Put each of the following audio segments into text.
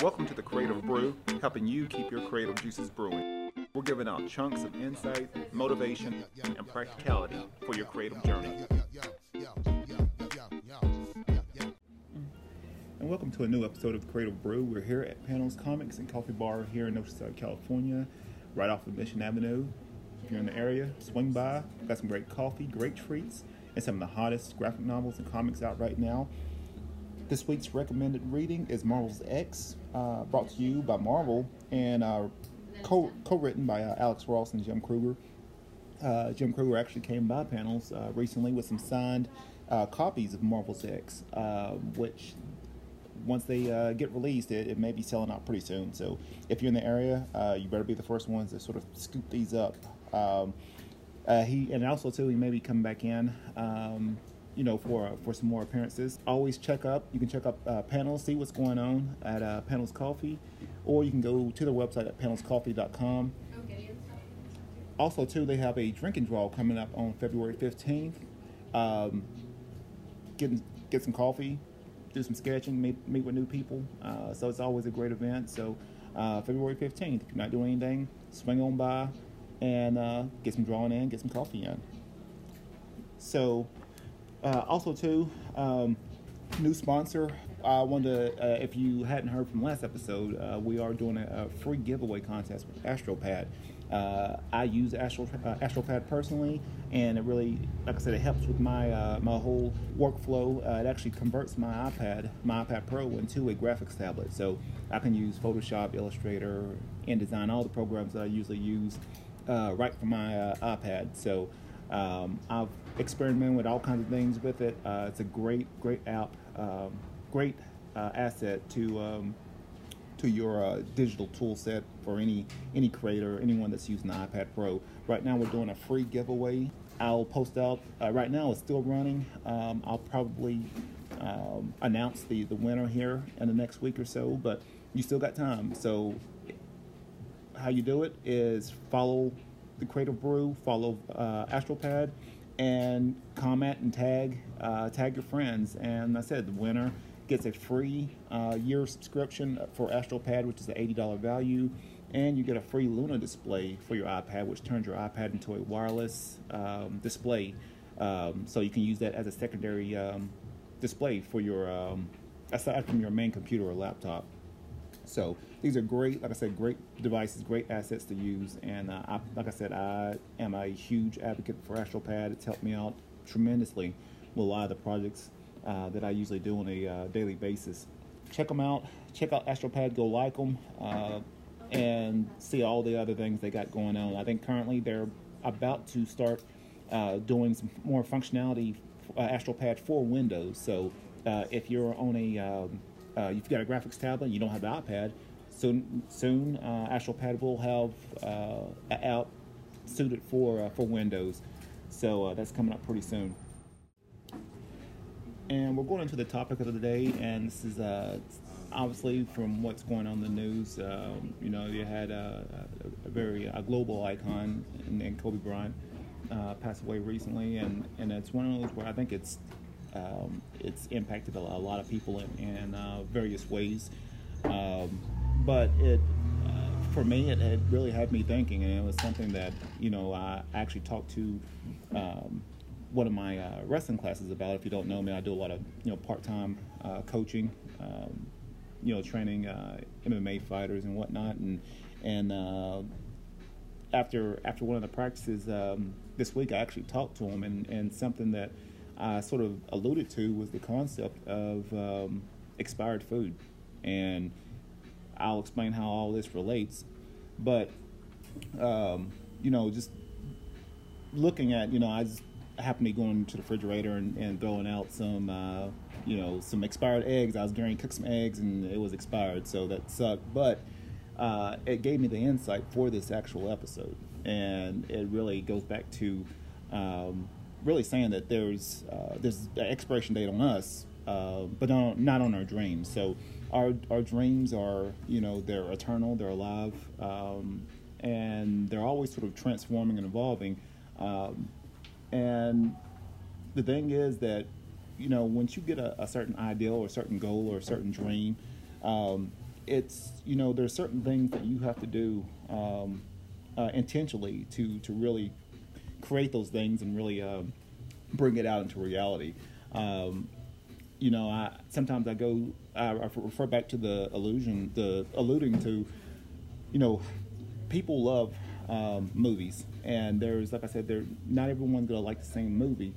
Welcome to the Creative Brew, helping you keep your creative juices brewing. We're giving out chunks of insight, motivation, and practicality for your creative journey. And welcome to a new episode of Creative Brew. We're here at Panels Comics and Coffee Bar here in Oceanside, California, right off of Mission Avenue. If you're in the area, swing by. We've got some great coffee, great treats, and some of the hottest graphic novels and comics out right now. This week's recommended reading is Marvel's X, uh, brought to you by Marvel and uh, co written by uh, Alex Ross and Jim Krueger. Uh, Jim Krueger actually came by panels uh, recently with some signed uh, copies of Marvel's X, which once they get released, it, it, may be selling out pretty soon. So if you're in the area, you better be the first ones to sort of scoop these up. Um, he and also too, he may be coming back in. Um, you know, for for some more appearances. Always check up. You can check up uh, panels, see what's going on at uh, Panels Coffee, or you can go to their website at panelscoffee.com. Also, too, they have a drinking draw coming up on February 15th. Um, get get some coffee, do some sketching, meet, meet with new people. Uh, so it's always a great event. So uh, February 15th, if you're not doing anything, swing on by and uh, get some drawing in, get some coffee in. So uh, also, too, um, new sponsor. I to, uh, if you hadn't heard from last episode, uh, we are doing a, a, free giveaway contest with AstroPad. Uh, I use Astro, uh, AstroPad personally, and it really, like I said, it helps with my uh, my whole workflow. it actually converts my iPad, my iPad Pro, into a graphics tablet, so I can use Photoshop, Illustrator, InDesign, all the programs that I usually use right from my iPad. So um, I've experimented with all kinds of things with it. Uh, it's a great, great app, um, great uh, asset to um, to your uh, digital tool set for any any creator, anyone that's using the iPad Pro. Right now, we're doing a free giveaway. I'll post out. Uh, right now, it's still running. Um, I'll probably um, announce the the winner here in the next week or so, but you still got time. So, how you do it is follow the Creative Brew, follow uh, AstroPad, and comment and tag uh, tag your friends. And I said the winner gets a free uh, year subscription for AstroPad, which is an $80 value, and you get a free Luna display for your iPad, which turns your iPad into a wireless um, display. Um, so you can use that as a secondary um, display for your um, aside from your main computer or laptop. So these are great, like I said, great devices, great assets to use. And uh, I, like I said, I am a huge advocate for AstroPad. It's helped me out tremendously with a lot of the projects uh, that I usually do on a uh, daily basis. Check them out. Check out AstroPad. Go like them uh, and see all the other things they got going on. I think currently they're about to start uh, doing some more functionality uh, AstroPad for Windows. So if you're on a um, uh, you've got a graphics tablet, you don't have the iPad. Soon, soon, uh, will have uh, an app suited for uh, for Windows. So uh, that's coming up pretty soon. And we're going into the topic of the day, and this is uh, obviously from what's going on in the news. Um, you know, you had a, a, very a global icon, and, Kobe Bryant passed away recently, and and it's one of those where I think it's um, it's impacted a, lot of people in, in uh, various ways. Um, but it, uh, for me, it, it, really had me thinking, and it was something that you know I actually talked to um, one of my uh, wrestling classes about. If you don't know me, I do a lot of you know part-time uh, coaching, um, you know, training uh, MMA fighters and whatnot, and and uh, after after one of the practices um, this week, I actually talked to him, and, and something that I sort of alluded to was the concept of um, expired food. And I'll explain how all this relates. But, um, you know, just looking at, you know, I just happened to be going to the refrigerator and, and throwing out some, uh, you know, some expired eggs. I was going to cook some eggs and it was expired, so that sucked. But uh, it gave me the insight for this actual episode. And it really goes back to um, really saying that there's uh, there's an expiration date on us, uh, but not, not on our dreams. So our our dreams are you know they're eternal, they're alive, um, and they're always sort of transforming and evolving. Um, and the thing is that you know once you get a, a certain ideal or a certain goal or a certain dream, um, it's you know there's certain things that you have to do um, uh, intentionally to to really create those things and really uh, bring it out into reality. Um, you know, I sometimes I go I, refer back to the illusion, the alluding to, you know, people love um, movies, and there's like I said, there not everyone's gonna like the same movie,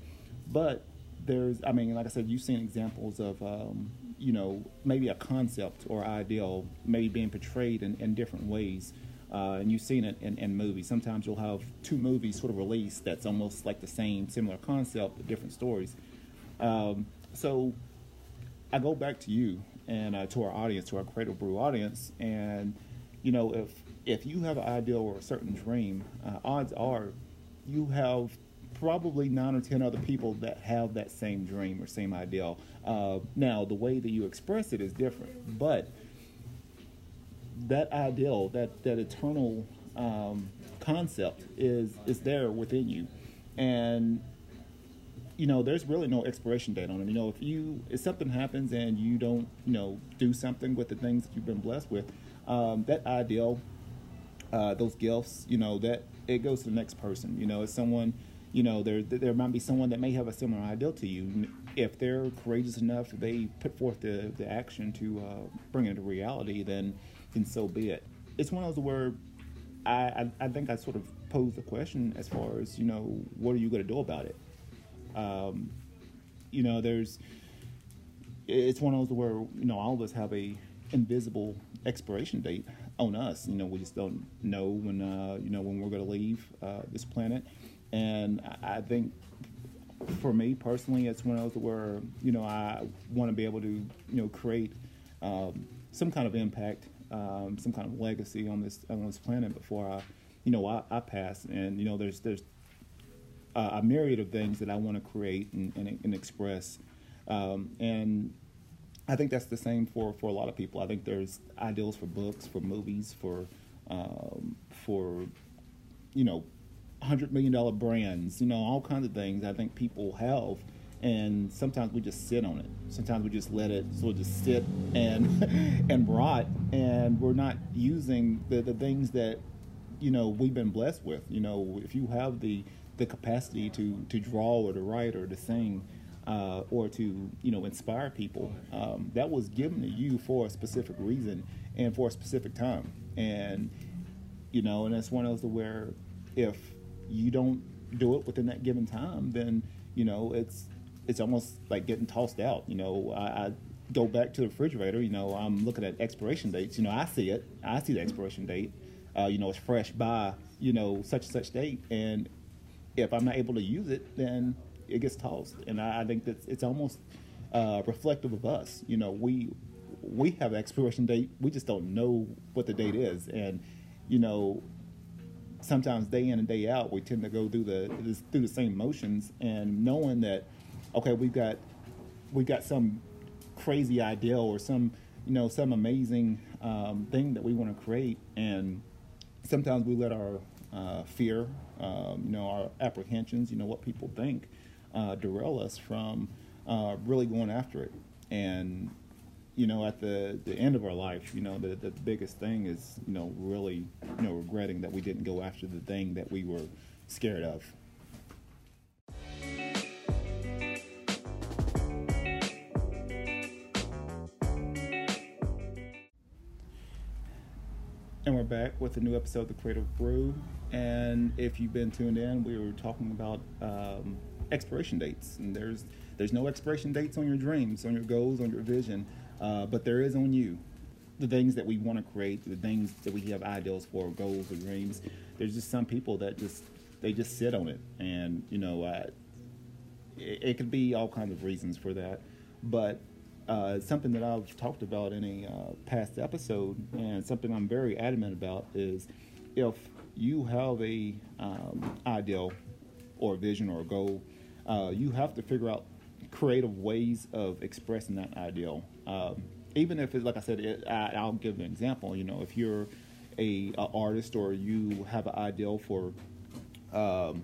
but there's I mean, like I said, you've seen examples of um, you know maybe a concept or ideal maybe being portrayed in, in different ways. Uh, and you've seen it in, in, movies. Sometimes you'll have two movies sort of released that's almost like the same, similar concept, but different stories. Um, so I go back to you and uh, to our audience, to our Creative Brew audience, and you know, if if you have an ideal or a certain dream, uh, odds are you have probably nine or ten other people that have that same dream or same ideal. Uh, now, the way that you express it is different, but that ideal, that that eternal um, concept, is is there within you, and you know, there's really no expiration date on it. You know, if you if something happens and you don't, you know, do something with the things that you've been blessed with, um, that ideal, uh, those gifts, you know, that it goes to the next person. You know, it's someone, you know, there there might be someone that may have a similar ideal to you. If they're courageous enough, they put forth the, the action to uh, bring it to reality, then then so be it. It's one of those where I, I, I think I sort of posed the question as far as you know, what are you going to do about it? Um, you know, there's it's one of those where you know all of us have a invisible expiration date on us. You know, we just don't know when uh, you know when we're going to leave uh, this planet, and I, think for me personally, it's one of those where you know I want to be able to you know create um, some kind of impact, um, some kind of legacy on this on this planet before I you know I, I pass. And you know, there's there's uh, a myriad of things that I want to create and, and, and express. Um, and I think that's the same for, for a lot of people. I think there's ideals for books, for movies, for um, for you know, hundred million dollar brands, you know, all kinds of things. I think people have, and sometimes we just sit on it. Sometimes we just let it sort of just sit and and rot, and we're not using the the things that you know we've been blessed with. You know, if you have the the capacity to to draw or to write or to sing uh, or to you know inspire people um, that was given to you for a specific reason and for a specific time. And you know and it's one of those where if you don't do it within that given time then you know it's it's almost like getting tossed out you know. I, I go back to the refrigerator you know i'm looking at expiration dates you know i see it i see the expiration date uh, you know it's fresh by you know such and such date. And if I'm not able to use it, then it gets tossed. And I, I think that it's almost uh, reflective of us. You know, we we have an expiration date. We just don't know what the date is, and you know, sometimes day in and day out, we tend to go through the through the same motions, and knowing that, okay, we've got we've got some crazy ideal or some you know some amazing um, thing that we want to create, and sometimes we let our uh, fear, um, you know, our apprehensions, you know, what people think, uh, derail us from uh, really going after it. And you know, at the, the end of our life, you know, the, the biggest thing is, you know, really, you know, regretting that we didn't go after the thing that we were scared of. And we're back with a new episode of the Creative Brew. And if you've been tuned in, we were talking about um, expiration dates. And there's there's no expiration dates on your dreams, on your goals, on your vision, uh, but there is on you. The things that we want to create, the things that we have ideals for, goals or dreams. There's just some people that just they just sit on it, and you know, uh, it, it could be all kinds of reasons for that. But uh, something that I've talked about in a uh, past episode, and something I'm very adamant about is if you have a um, ideal or a vision or a goal, uh, you have to figure out creative ways of expressing that ideal. Um, even if it's like I said, it, I, will give an example. You know, if you're a, a artist or you have an ideal for um,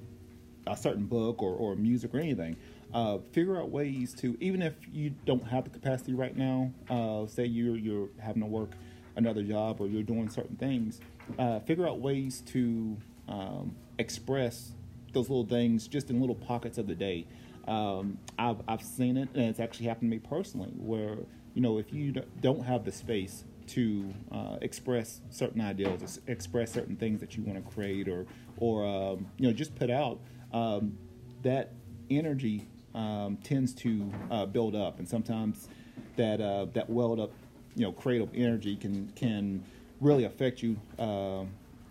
a certain book or, or music or anything, uh, figure out ways to even if you don't have the capacity right now. Uh, say you're you're having to work another job or you're doing certain things, uh, figure out ways to um, express those little things just in little pockets of the day. Um, I've, I've seen it, and it's actually happened to me personally, where you know if you don't have the space to uh, express certain ideals, express certain things that you want to create, or or um, you know just put out, um, that energy um, tends to uh, build up, and sometimes that uh, that welled up, you know, creative energy can can really affect you uh,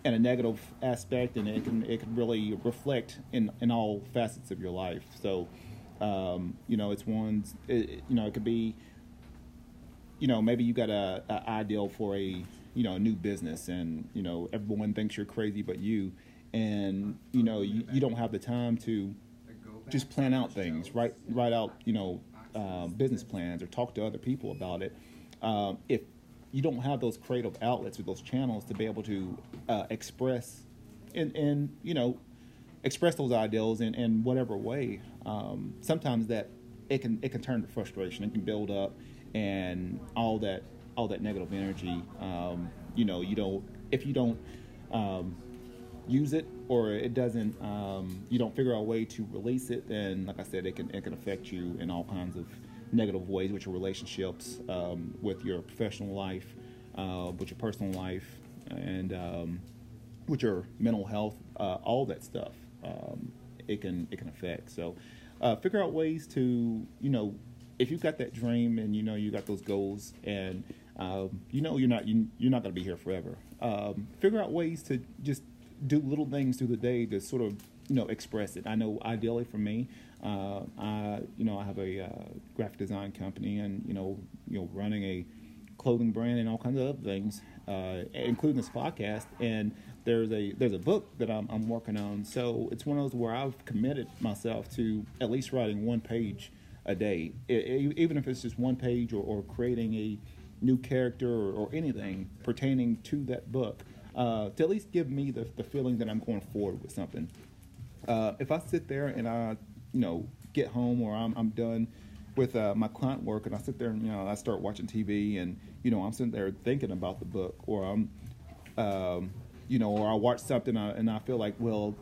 in a negative aspect, and it can it can really reflect in in all facets of your life. So, um, you know, it's one, it, you know, it could be, you know, maybe you got a, a ideal for a you know a new business, and you know everyone thinks you're crazy, but you, and you know you, you don't have the time to just plan out things, write write out you know uh, business plans or talk to other people about it. Um, if you don't have those creative outlets or those channels to be able to uh, express and, and you know express those ideals in, in whatever way, um, sometimes that it can it can turn to frustration. It can build up, and all that all that negative energy. Um, you know, you don't if you don't um, use it or it doesn't um, you don't figure out a way to release it then like i said it can it can affect you in all kinds of negative ways with your relationships um, with your professional life uh, with your personal life and um, with your mental health uh, all that stuff um, it can it can affect so uh, figure out ways to you know if you've got that dream and you know you got those goals and um, you know you're not you, are not going to be here forever um, figure out ways to just do little things through the day to sort of you know express it. I know ideally for me, uh, I you know I have a uh, graphic design company and you know you know running a clothing brand and all kinds of other things, uh, including this podcast. And there's a there's a book that I'm, I'm working on. So it's one of those where I've committed myself to at least writing one page a day, it, it, even if it's just one page or, or creating a new character or, or anything pertaining to that book uh, to at least give me the, the feeling that I'm going forward with something. Uh, if I sit there and I, you know, get home or I'm, I'm done with uh, my client work and I sit there and, you know, I start watching TV and, you know, I'm sitting there thinking about the book or I'm, um, you know, or I watch something and I feel like, well,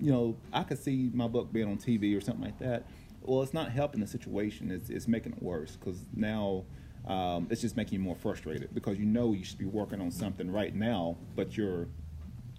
you know, I could see my book being on TV or something like that. Well, it's not helping the situation. It's, it's making it worse because now um, it's just making you more frustrated because you know you should be working on something right now, but you're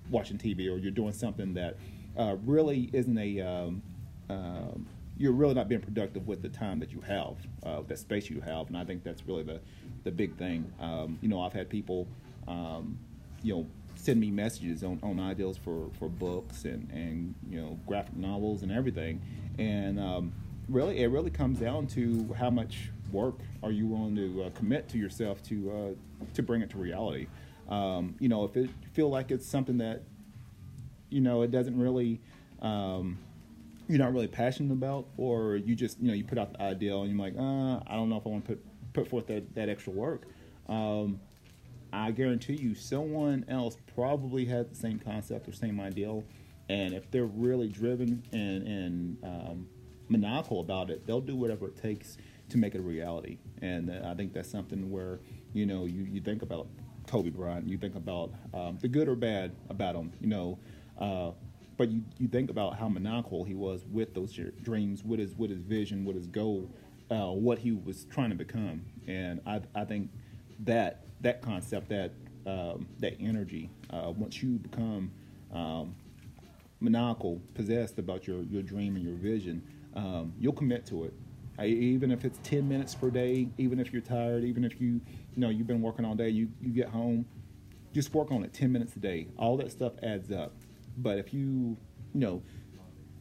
watching TV or you're doing something that uh, really isn't a um, um, you're really not being productive with the time that you have, uh, that space you have, and I think that's really the the big thing. Um, you know, I've had people, um, you know, send me messages on, on ideals for, for books and, and you know graphic novels and everything, and um, really it really comes down to how much work are you willing to uh, commit to yourself to uh, to bring it to reality? Um, you know, if it feel like it's something that you know it doesn't really um, you're not really passionate about, or you just you know you put out the ideal and you're like, uh, I don't know if I want to put put forth that, that extra work. Um, I guarantee you, someone else probably has the same concept or same ideal, and if they're really driven and and um, maniacal about it, they'll do whatever it takes to make it a reality. And uh, I think that's something where you know you, you think about Kobe Bryant, you think about um, the good or bad about him, you know. Uh, but you, you think about how maniacal he was with those dreams, with his with his vision, with his goal, uh, what he was trying to become, and I, I think that that concept, that um, that energy, uh, once you become um, maniacal, possessed about your, your dream and your vision, um, you'll commit to it even if it's 10 minutes per day, even if you're tired, even if you, you know, you've been working all day, you, you get home, just work on it 10 minutes a day. All that stuff adds up. But if you, you know,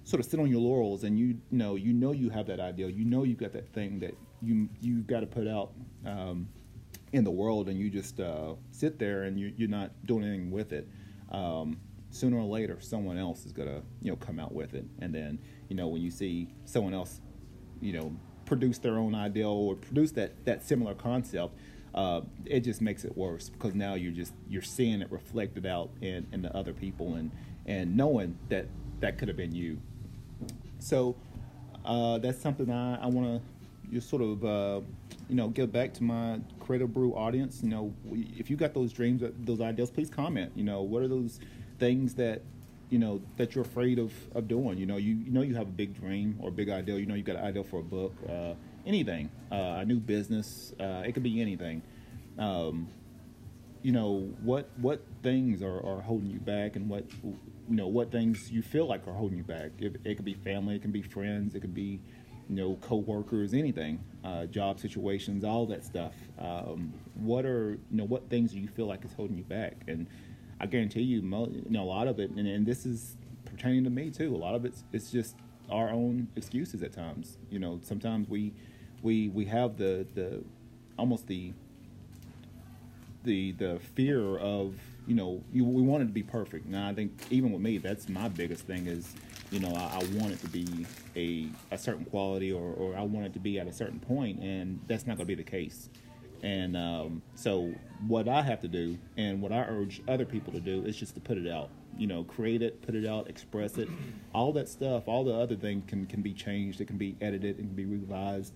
sort of sit on your laurels and you, you know, you know you have that ideal, you know you've got that thing that you, you've got to put out um, in the world and you just uh, sit there and you, you're not doing anything with it. Um, sooner or later, someone else is to, you know, come out with it. And then, you know, when you see someone else you know produce their own ideal or produce that that similar concept uh, it just makes it worse because now you're just you're seeing it reflected out in, in the other people and and knowing that that could have been you so uh, that's something I, I want to just sort of uh, you know, give back to my Creative Brew audience. You know, if you got those dreams, those ideas, please comment. You know, what are those things that you know that you're afraid of of doing? You know, you you know you have a big dream or a big idea. You know, you got an idea for a book, uh, anything, uh, a new business. Uh, it could be anything. Um, you know what what things are, are holding you back and what you know what things you feel like are holding you back. It, it could be family it can be friends it could be you know co-workers anything uh, job situations all that stuff. Um, what are you know what things do you feel like is holding you back? And i guarantee you, you know a lot of it and, and this is pertaining to me too. A lot of it's it's just our own excuses at times. You know sometimes we we we have the the almost the the the fear of you know you, we want it to be perfect. Now I think even with me, that's my biggest thing is you know I, I want it to be a a certain quality or or I want it to be at a certain point, and that's not going to be the case. And um, so what I have to do, and what I urge other people to do, is just to put it out. You know, create it, put it out, express it. All that stuff, all the other things can can be changed. It can be edited, it can be revised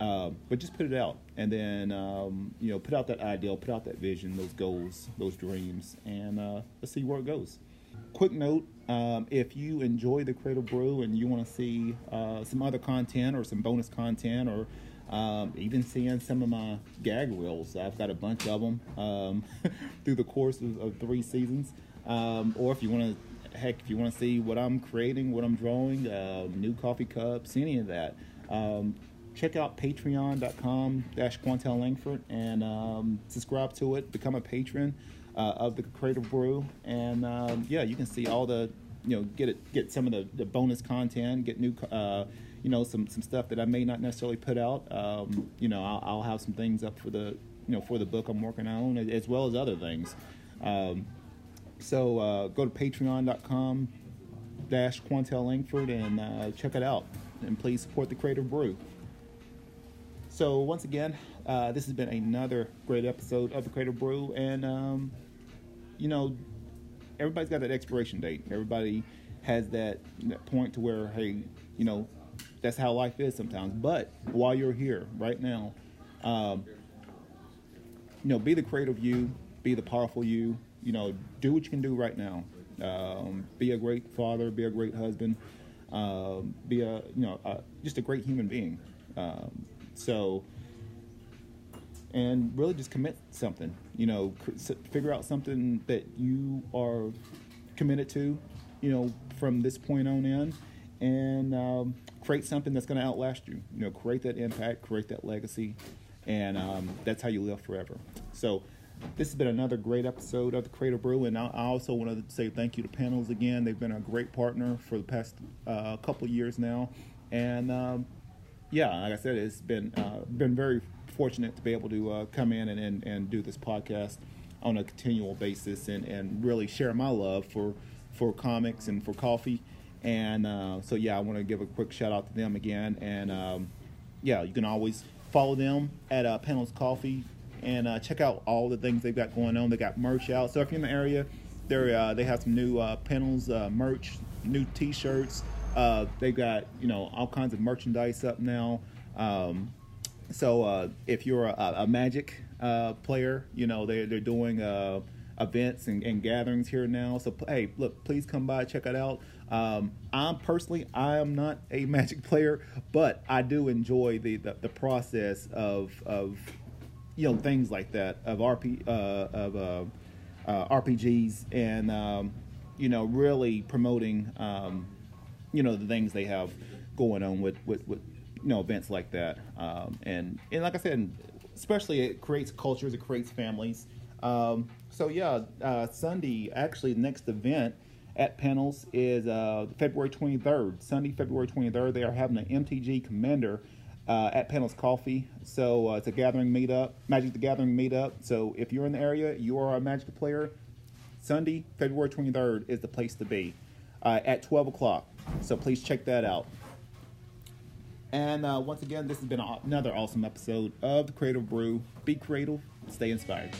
uh, but just put it out, and then um, you know, put out that ideal, put out that vision, those goals, those dreams, and uh, let's see where it goes. Quick note: um, if you enjoy the Creative Brew and you want to see uh, some other content or some bonus content, or um, even seeing some of my gag reels, I've got a bunch of them um, through the course of, of three seasons. Um, or if you want to, heck, if you want to see what I'm creating, what I'm drawing, uh, new coffee cups, any of that. Um, check out patreon.com dash Quantel Langford and um, subscribe to it, become a patron uh, of the Creative Brew. And um, yeah, you can see all the, you know, get it, get some of the, the bonus content, get new, uh, you know, some, some stuff that I may not necessarily put out. Um, you know, I'll, I'll, have some things up for the, you know, for the book I'm working on as well as other things. Um, so uh, go to patreon.com dash Quantel Langford and uh, check it out. And please support the Creative Brew. So once again, uh, this has been another great episode of the Creative Brew, and um, you know, everybody's got that expiration date. Everybody has that, that point to where, hey, you know, that's how life is sometimes. But while you're here right now, um, you know, be the creative you, be the powerful you. You know, do what you can do right now. Um, be a great father, be a great husband, um, be a you know uh, just a great human being. Um, so, and really just commit something. You know, figure out something that you are committed to. You know, from this point on in, and um, create something that's going to outlast you. You know, create that impact, create that legacy, and um, that's how you live forever. So. This has been another great episode of the Creative Brew, and I also want to say thank you to Panels again. They've been a great partner for the past uh, couple years now, and um, yeah, like I said, it's been uh, been very fortunate to be able to uh, come in and, and, and do this podcast on a continual basis and, and really share my love for for comics and for coffee. And uh, so yeah, I want to give a quick shout out to them again. And um, yeah, you can always follow them at uh, Panels Coffee and uh, check out all the things they've got going on. They got merch out. So if you're in the area, they uh, they have some new uh, Panels merch, new T-shirts. Uh, they've got you know all kinds of merchandise up now. Um, so uh, if you're a, a Magic uh, player, you know they're they're doing uh, events and, and, gatherings here now. So hey, look, please come by check it out. Um, I'm personally I am not a Magic player, but I do enjoy the the, the process of of you know things like that of RP uh, of uh, RPGs and um, you know really promoting. You know the things they have going on with with, with you know events like that. Um, and and like I said, especially it creates cultures, it creates families. Um, so yeah, uh, Sunday actually next event at Panels is uh, February 23rd. Sunday, February 23rd, they are having an MTG Commander uh, at Panels Coffee. So uh, it's a gathering meetup, Magic the Gathering meetup. So if you're in the area, you are a Magic player. Sunday, February 23rd is the place to be uh, at 12 o'clock. So please check that out. And uh, once again, this has been another awesome episode of the Creative Brew. Be creative, stay inspired.